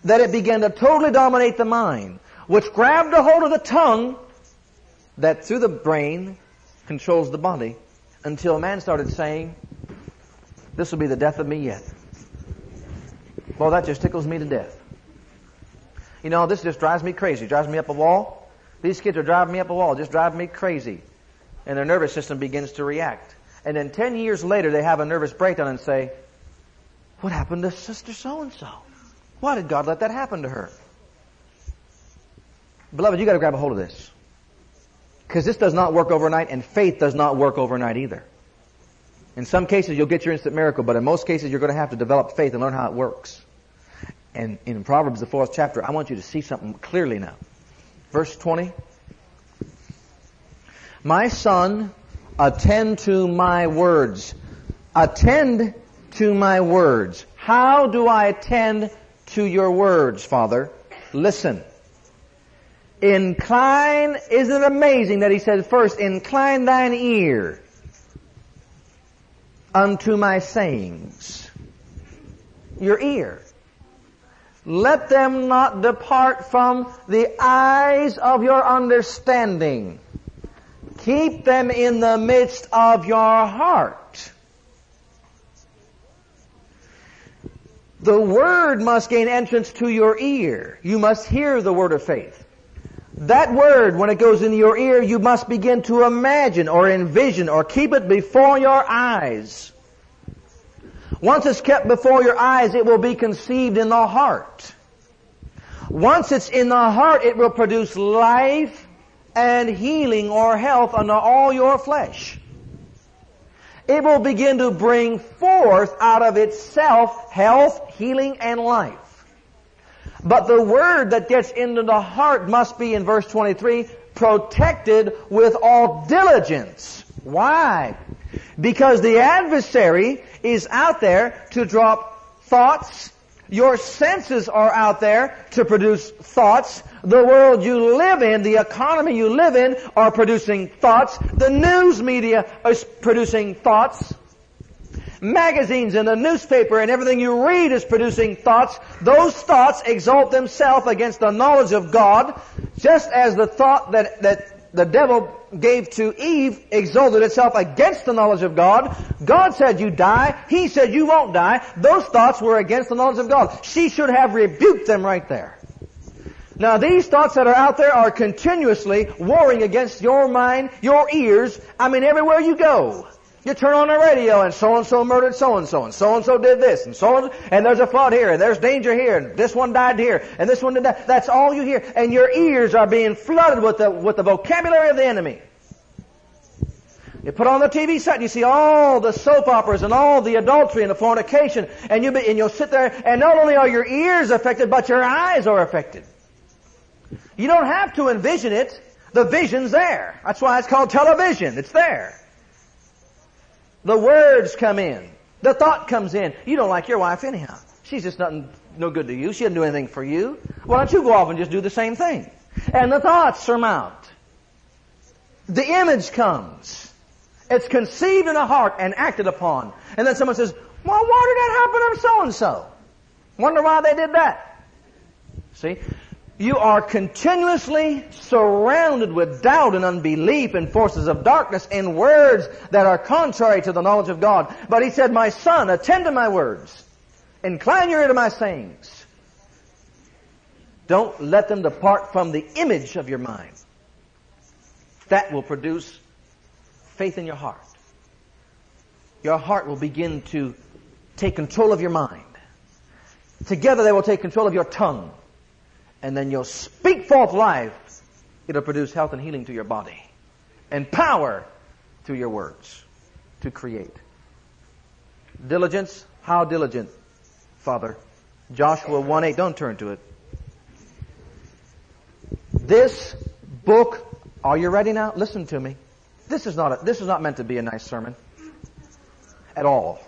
that it began to totally dominate the mind, which grabbed a hold of the tongue that through the brain controls the body until man started saying, this will be the death of me yet. Well, that just tickles me to death. You know, this just drives me crazy. It drives me up a wall. These kids are driving me up a wall, just driving me crazy. And their nervous system begins to react. And then 10 years later, they have a nervous breakdown and say, What happened to Sister so and so? Why did God let that happen to her? Beloved, you got to grab a hold of this. Because this does not work overnight, and faith does not work overnight either. In some cases, you'll get your instant miracle, but in most cases, you're going to have to develop faith and learn how it works. And in Proverbs, the fourth chapter, I want you to see something clearly now. Verse 20. My son, attend to my words. Attend to my words. How do I attend to your words, Father? Listen. Incline, isn't it amazing that he said first, incline thine ear unto my sayings. Your ear. Let them not depart from the eyes of your understanding. Keep them in the midst of your heart. The word must gain entrance to your ear. You must hear the word of faith. That word, when it goes into your ear, you must begin to imagine or envision or keep it before your eyes. Once it's kept before your eyes, it will be conceived in the heart. Once it's in the heart, it will produce life and healing or health unto all your flesh. It will begin to bring forth out of itself health, healing, and life. But the word that gets into the heart must be, in verse 23, protected with all diligence. Why? Because the adversary is out there to drop thoughts. Your senses are out there to produce thoughts. The world you live in, the economy you live in are producing thoughts. The news media is producing thoughts magazines and the newspaper and everything you read is producing thoughts. Those thoughts exalt themselves against the knowledge of God, just as the thought that, that the devil gave to Eve exalted itself against the knowledge of God. God said you die. He said you won't die. Those thoughts were against the knowledge of God. She should have rebuked them right there. Now these thoughts that are out there are continuously warring against your mind, your ears, I mean everywhere you go. You turn on the radio and so and so murdered so and so and so and so did this and so and and there's a flood here and there's danger here and this one died here and this one did that. That's all you hear. And your ears are being flooded with the, with the vocabulary of the enemy. You put on the TV set and you see all the soap operas and all the adultery and the fornication and you be, and you'll sit there and not only are your ears affected but your eyes are affected. You don't have to envision it. The vision's there. That's why it's called television. It's there. The words come in. The thought comes in. You don't like your wife anyhow. She's just nothing, no good to you. She doesn't do anything for you. Why don't you go off and just do the same thing? And the thoughts surmount. The image comes. It's conceived in the heart and acted upon. And then someone says, well, why did that happen to so and so? Wonder why they did that. See? You are continuously surrounded with doubt and unbelief and forces of darkness and words that are contrary to the knowledge of God. But he said, My son, attend to my words. Incline your ear to my sayings. Don't let them depart from the image of your mind. That will produce faith in your heart. Your heart will begin to take control of your mind. Together they will take control of your tongue and then you'll speak forth life, it'll produce health and healing to your body and power to your words to create. Diligence, how diligent, Father? Joshua 1 8, don't turn to it. This book, are you ready now? Listen to me. This is not a, this is not meant to be a nice sermon. At all.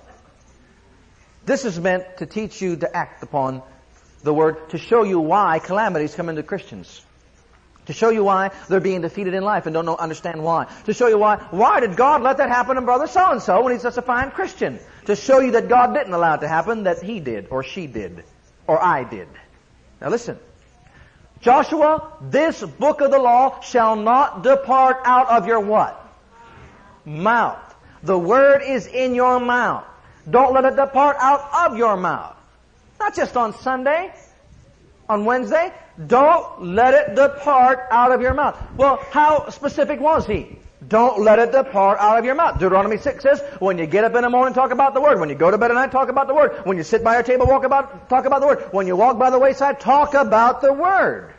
This is meant to teach you to act upon the word to show you why calamities come into Christians. To show you why they're being defeated in life and don't know, understand why. To show you why, why did God let that happen to brother so-and-so when he's such a fine Christian? To show you that God didn't allow it to happen, that he did, or she did, or I did. Now listen. Joshua, this book of the law shall not depart out of your what? Mouth. The word is in your mouth. Don't let it depart out of your mouth. Not just on Sunday, on Wednesday. Don't let it depart out of your mouth. Well, how specific was he? Don't let it depart out of your mouth. Deuteronomy 6 says, when you get up in the morning, talk about the Word. When you go to bed at night, talk about the Word. When you sit by your table, walk about, talk about the Word. When you walk by the wayside, talk about the Word.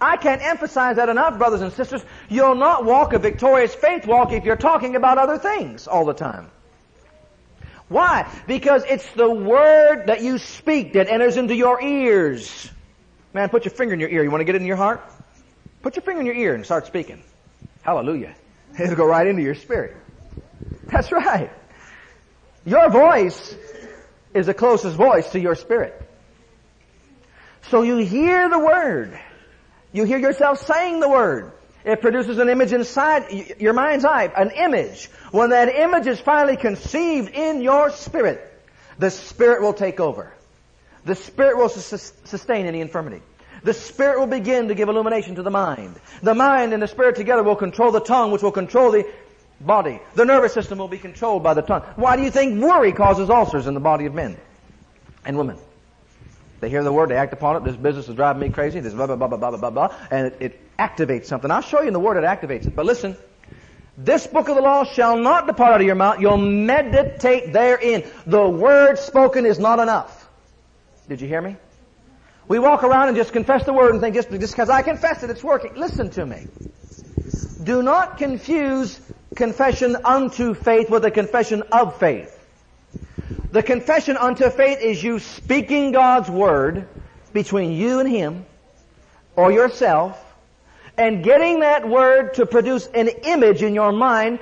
I can't emphasize that enough, brothers and sisters. You'll not walk a victorious faith walk if you're talking about other things all the time. Why? Because it's the word that you speak that enters into your ears. Man, put your finger in your ear. You want to get it in your heart? Put your finger in your ear and start speaking. Hallelujah. It'll go right into your spirit. That's right. Your voice is the closest voice to your spirit. So you hear the word. You hear yourself saying the word. It produces an image inside your mind's eye, an image. When that image is finally conceived in your spirit, the spirit will take over. The spirit will sustain any infirmity. The spirit will begin to give illumination to the mind. The mind and the spirit together will control the tongue, which will control the body. The nervous system will be controlled by the tongue. Why do you think worry causes ulcers in the body of men and women? They hear the word, they act upon it. This business is driving me crazy. This blah, blah, blah, blah, blah, blah, blah. And it, it activates something. I'll show you in the word it activates it. But listen, this book of the law shall not depart out of your mouth. You'll meditate therein. The word spoken is not enough. Did you hear me? We walk around and just confess the word and think just because I confess it, it's working. Listen to me. Do not confuse confession unto faith with a confession of faith. The confession unto faith is you speaking God's word between you and Him or yourself and getting that word to produce an image in your mind.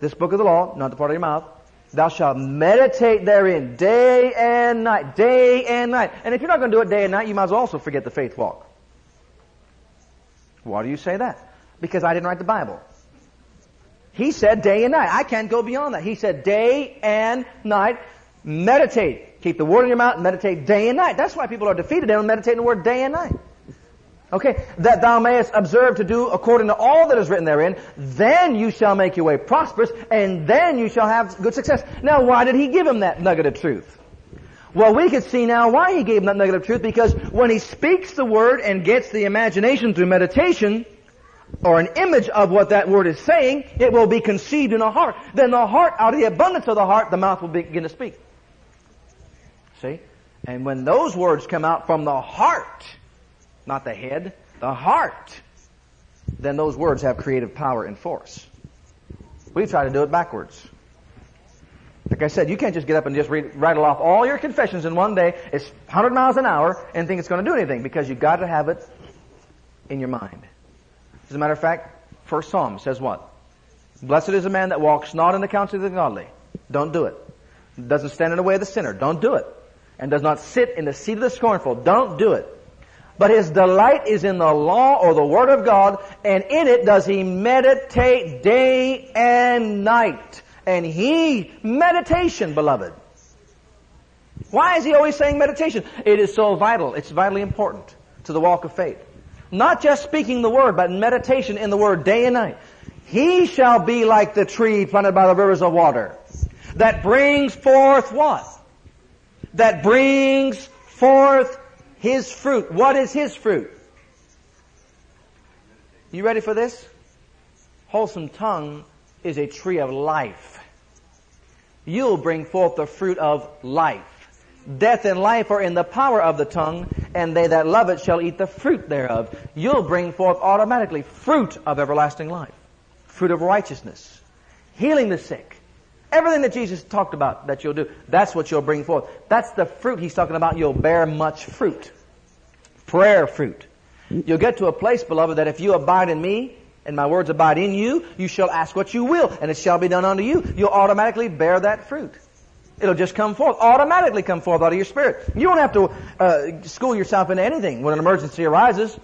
This book of the law, not the part of your mouth. Thou shalt meditate therein day and night, day and night. And if you're not going to do it day and night, you might as well also forget the faith walk. Why do you say that? Because I didn't write the Bible. He said day and night. I can't go beyond that. He said day and night. Meditate. Keep the word in your mouth and meditate day and night. That's why people are defeated. They don't meditate the word day and night. Okay, that thou mayest observe to do according to all that is written therein, then you shall make your way prosperous, and then you shall have good success. Now, why did he give him that nugget of truth? Well, we can see now why he gave him that nugget of truth, because when he speaks the word and gets the imagination through meditation, or an image of what that word is saying, it will be conceived in the heart. Then the heart, out of the abundance of the heart, the mouth will begin to speak. See? And when those words come out from the heart, not the head, the heart, then those words have creative power and force. We try to do it backwards. Like I said, you can't just get up and just read, rattle off all your confessions in one day. It's 100 miles an hour and think it's going to do anything because you've got to have it in your mind. As a matter of fact, first Psalm says what? Blessed is a man that walks not in the counsel of the godly. Don't do it. Doesn't stand in the way of the sinner. Don't do it. And does not sit in the seat of the scornful. Don't do it. But his delight is in the law or the word of God, and in it does he meditate day and night. And he, meditation, beloved. Why is he always saying meditation? It is so vital. It's vitally important to the walk of faith. Not just speaking the word, but meditation in the word day and night. He shall be like the tree planted by the rivers of water that brings forth what? That brings forth his fruit. What is his fruit? You ready for this? Wholesome tongue is a tree of life. You'll bring forth the fruit of life. Death and life are in the power of the tongue, and they that love it shall eat the fruit thereof. You'll bring forth automatically fruit of everlasting life, fruit of righteousness, healing the sick. Everything that Jesus talked about that you'll do, that's what you'll bring forth. That's the fruit he's talking about. You'll bear much fruit. Prayer fruit. You'll get to a place, beloved, that if you abide in me, and my words abide in you, you shall ask what you will, and it shall be done unto you. You'll automatically bear that fruit. It'll just come forth, automatically come forth out of your spirit. You don't have to uh, school yourself into anything when an emergency arises.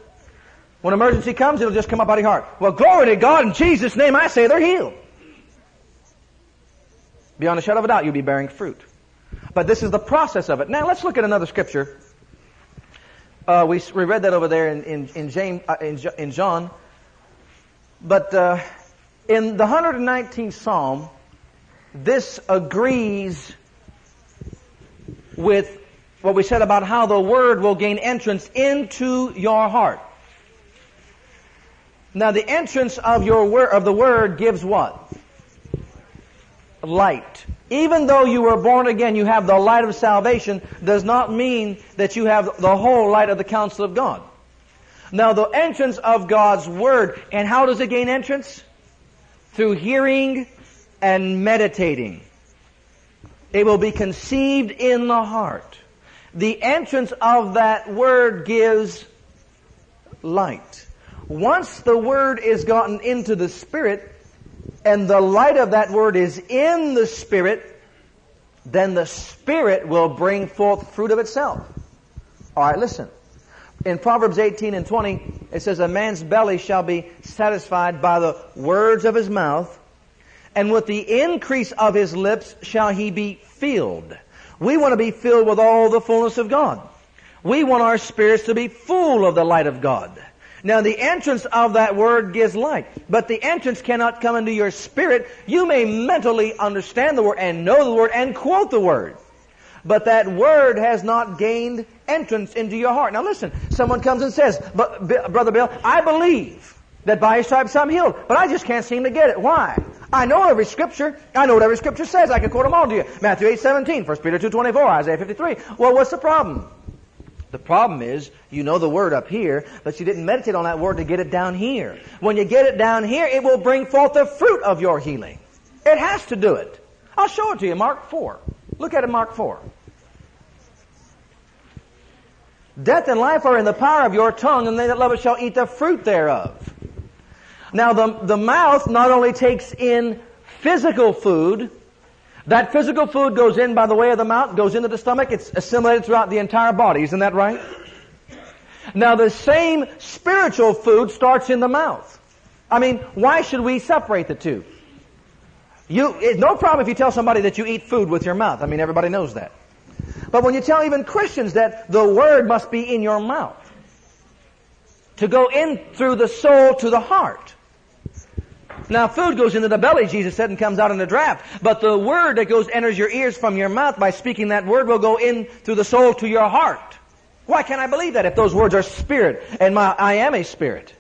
When emergency comes, it'll just come up out of your heart. Well, glory to God in Jesus' name, I say they're healed. Beyond a shadow of a doubt, you'll be bearing fruit. But this is the process of it. Now let's look at another scripture. Uh, we, we read that over there in, in, in, James, uh, in, in John. But uh, in the 119th Psalm, this agrees with what we said about how the Word will gain entrance into your heart. Now the entrance of your word, of the Word gives what? Light. Even though you were born again, you have the light of salvation, does not mean that you have the whole light of the counsel of God. Now the entrance of God's Word, and how does it gain entrance? Through hearing and meditating. It will be conceived in the heart. The entrance of that Word gives light. Once the Word is gotten into the Spirit, and the light of that word is in the Spirit, then the Spirit will bring forth fruit of itself. Alright, listen. In Proverbs 18 and 20, it says, A man's belly shall be satisfied by the words of his mouth, and with the increase of his lips shall he be filled. We want to be filled with all the fullness of God. We want our spirits to be full of the light of God. Now the entrance of that word gives light, but the entrance cannot come into your spirit. You may mentally understand the word and know the word and quote the word. But that word has not gained entrance into your heart. Now listen, someone comes and says, Brother Bill, I believe that by his stripes I'm healed, but I just can't seem to get it. Why? I know every scripture. I know what every scripture says. I can quote them all to you. Matthew 8, 17, 1 Peter 2, 24, Isaiah 53. Well, what's the problem? The problem is, you know the word up here, but you didn't meditate on that word to get it down here. When you get it down here, it will bring forth the fruit of your healing. It has to do it. I'll show it to you, Mark 4. Look at it, Mark 4. Death and life are in the power of your tongue, and they that love it shall eat the fruit thereof. Now the, the mouth not only takes in physical food, that physical food goes in by the way of the mouth, goes into the stomach, it's assimilated throughout the entire body. Isn't that right? Now the same spiritual food starts in the mouth. I mean, why should we separate the two? You, no problem if you tell somebody that you eat food with your mouth. I mean, everybody knows that. But when you tell even Christians that the word must be in your mouth, to go in through the soul to the heart, now food goes into the belly, Jesus said, and comes out in a draft. But the word that goes, enters your ears from your mouth by speaking that word will go in through the soul to your heart. Why can't I believe that if those words are spirit and my, I am a spirit?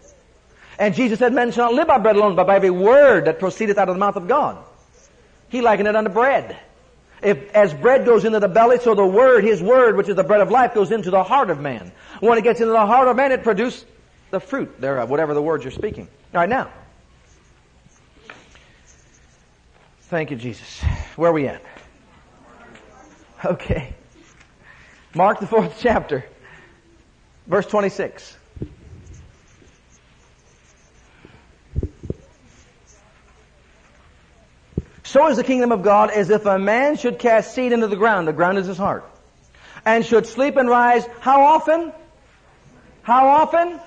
And Jesus said, men shall not live by bread alone, but by every word that proceedeth out of the mouth of God. He likened it unto bread. If, as bread goes into the belly, so the word, his word, which is the bread of life, goes into the heart of man. When it gets into the heart of man, it produces the fruit thereof, whatever the words you're speaking. Alright, now. Thank you, Jesus. Where are we at? Okay. Mark the fourth chapter. Verse 26. So is the kingdom of God as if a man should cast seed into the ground. The ground is his heart. And should sleep and rise how often? How often?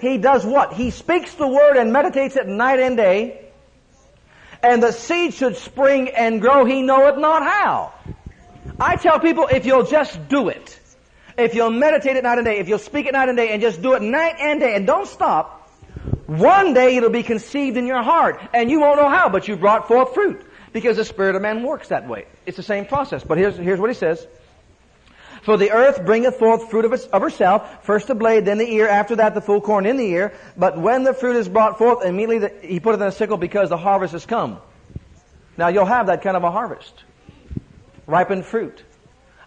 He does what? He speaks the word and meditates it night and day and the seed should spring and grow, he knoweth not how. I tell people, if you'll just do it, if you'll meditate it night and day, if you'll speak it night and day, and just do it night and day, and don't stop, one day it'll be conceived in your heart, and you won't know how, but you brought forth fruit. Because the spirit of man works that way. It's the same process. But here's, here's what he says. For the earth bringeth forth fruit of, its, of herself, first the blade, then the ear, after that the full corn in the ear. But when the fruit is brought forth, immediately the, he put it in a sickle because the harvest has come. Now you'll have that kind of a harvest. Ripened fruit.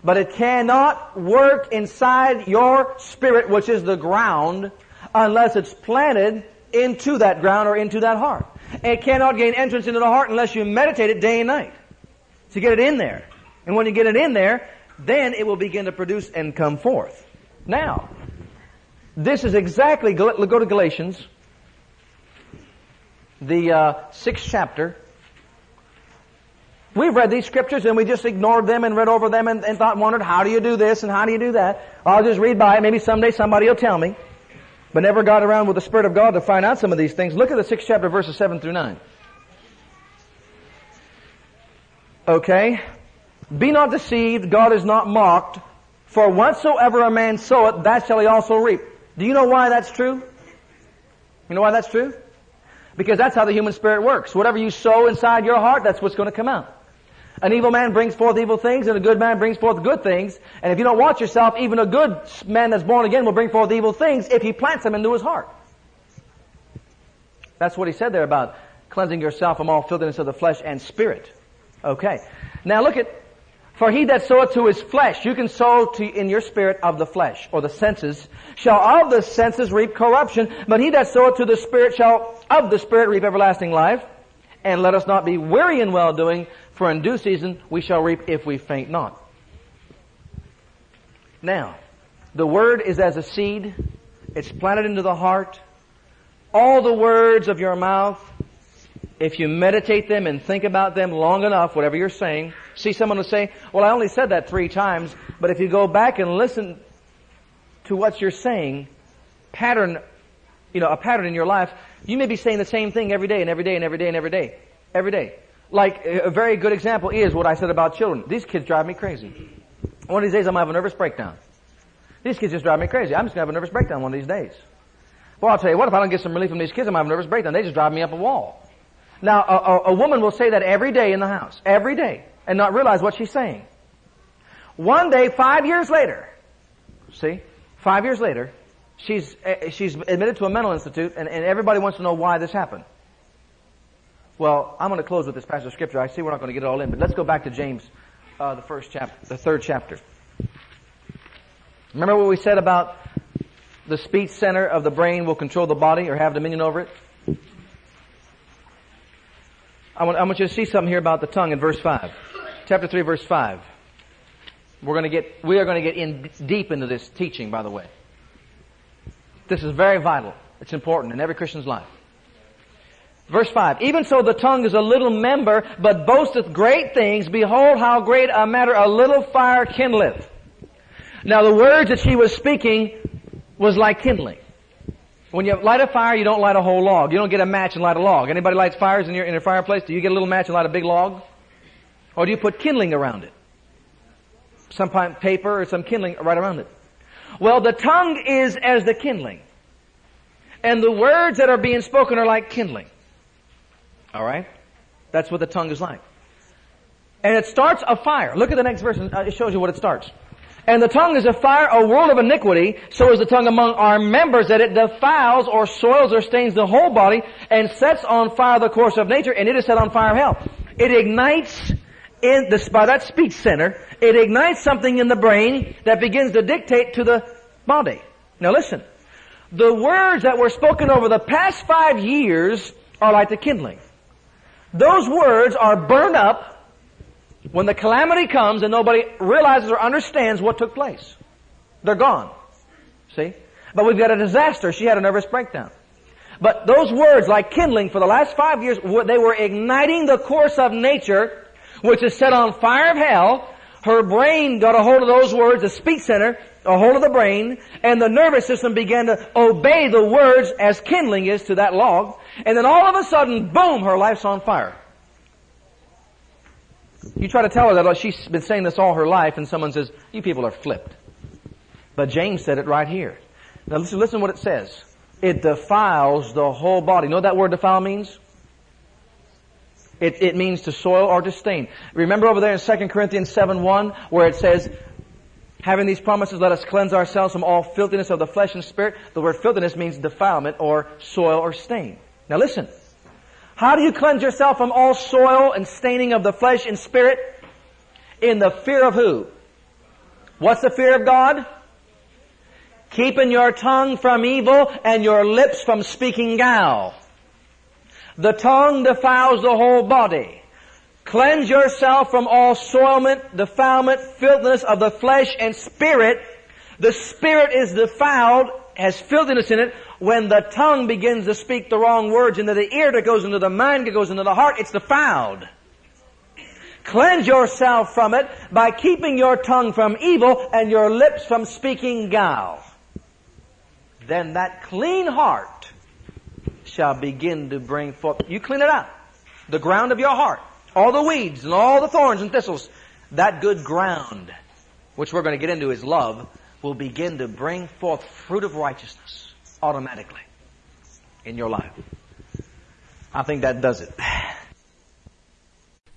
But it cannot work inside your spirit, which is the ground, unless it's planted into that ground or into that heart. It cannot gain entrance into the heart unless you meditate it day and night to get it in there. And when you get it in there, then it will begin to produce and come forth. Now, this is exactly, go to Galatians, the uh, sixth chapter. We've read these scriptures and we just ignored them and read over them and, and thought, wondered, how do you do this and how do you do that? I'll just read by it. Maybe someday somebody will tell me. but never got around with the Spirit of God to find out some of these things. Look at the sixth chapter, verses 7 through 9. Okay? Be not deceived, God is not mocked, for whatsoever a man soweth, that shall he also reap. Do you know why that's true? You know why that's true? Because that's how the human spirit works. Whatever you sow inside your heart, that's what's going to come out. An evil man brings forth evil things, and a good man brings forth good things. And if you don't watch yourself, even a good man that's born again will bring forth evil things if he plants them into his heart. That's what he said there about cleansing yourself from all filthiness of the flesh and spirit. Okay. Now look at, for he that soweth to his flesh, you can sow to, in your spirit of the flesh, or the senses, shall of the senses reap corruption, but he that soweth to the spirit shall of the spirit reap everlasting life. And let us not be weary in well doing, for in due season we shall reap if we faint not. Now, the word is as a seed. It's planted into the heart. All the words of your mouth, if you meditate them and think about them long enough, whatever you're saying, see someone will say, well, I only said that three times, but if you go back and listen to what you're saying, pattern, you know, a pattern in your life, you may be saying the same thing every day and every day and every day and every day. Every day. Like, a very good example is what I said about children. These kids drive me crazy. One of these days I'm to have a nervous breakdown. These kids just drive me crazy. I'm just to have a nervous breakdown one of these days. Well, I'll tell you what, if I don't get some relief from these kids, I'm to have a nervous breakdown. They just drive me up a wall. Now, a, a, a woman will say that every day in the house. Every day. And not realize what she's saying. One day, five years later, see, five years later, she's, eh, she's admitted to a mental institute and, and everybody wants to know why this happened. Well, I'm going to close with this passage of scripture. I see we're not going to get it all in, but let's go back to James, uh, the first chapter, the third chapter. Remember what we said about the speech center of the brain will control the body or have dominion over it? I want, I want you to see something here about the tongue in verse 5. Chapter 3, verse 5. We're going to get, we are going to get in deep into this teaching, by the way. This is very vital. It's important in every Christian's life. Verse 5, even so the tongue is a little member, but boasteth great things. Behold how great a matter a little fire kindleth. Now the words that she was speaking was like kindling. When you light a fire, you don't light a whole log. You don't get a match and light a log. Anybody lights fires in your, in your fireplace? Do you get a little match and light a big log? Or do you put kindling around it? Some paper or some kindling right around it. Well, the tongue is as the kindling. And the words that are being spoken are like kindling. Alright? That's what the tongue is like. And it starts a fire. Look at the next verse uh, it shows you what it starts. And the tongue is a fire, a world of iniquity, so is the tongue among our members that it defiles or soils or stains the whole body and sets on fire the course of nature and it is set on fire of hell. It ignites in this, by that speech center, it ignites something in the brain that begins to dictate to the body. Now listen. The words that were spoken over the past five years are like the kindling. Those words are burned up when the calamity comes and nobody realizes or understands what took place. They're gone. See? But we've got a disaster. She had a nervous breakdown. But those words, like kindling, for the last five years, they were igniting the course of nature, which is set on fire of hell. Her brain got a hold of those words, the speech center, a hold of the brain, and the nervous system began to obey the words as kindling is to that log. And then all of a sudden, boom, her life's on fire. You try to tell her that oh, she's been saying this all her life, and someone says, you people are flipped. But James said it right here. Now listen, listen what it says. It defiles the whole body. You know what that word defile means? It, it means to soil or to stain. Remember over there in 2 Corinthians 7 1, where it says, Having these promises, let us cleanse ourselves from all filthiness of the flesh and spirit. The word filthiness means defilement or soil or stain. Now listen. How do you cleanse yourself from all soil and staining of the flesh and spirit? In the fear of who? What's the fear of God? Keeping your tongue from evil and your lips from speaking guile. The tongue defiles the whole body. Cleanse yourself from all soilment, defilement, filthiness of the flesh and spirit. The spirit is defiled, has filthiness in it, when the tongue begins to speak the wrong words into the ear that goes into the mind, that goes into the heart, it's defiled. Cleanse yourself from it by keeping your tongue from evil and your lips from speaking guile. then that clean heart shall begin to bring forth. You clean it out. The ground of your heart. All the weeds and all the thorns and thistles. That good ground, which we're going to get into is love, will begin to bring forth fruit of righteousness automatically in your life. I think that does it.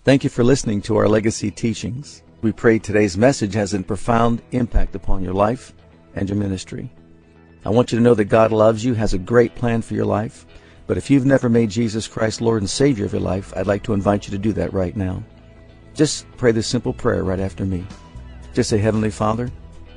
Thank you for listening to our legacy teachings. We pray today's message has a profound impact upon your life and your ministry. I want you to know that God loves you, has a great plan for your life. But if you've never made Jesus Christ Lord and Savior of your life, I'd like to invite you to do that right now. Just pray this simple prayer right after me. Just say, Heavenly Father,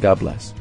God bless.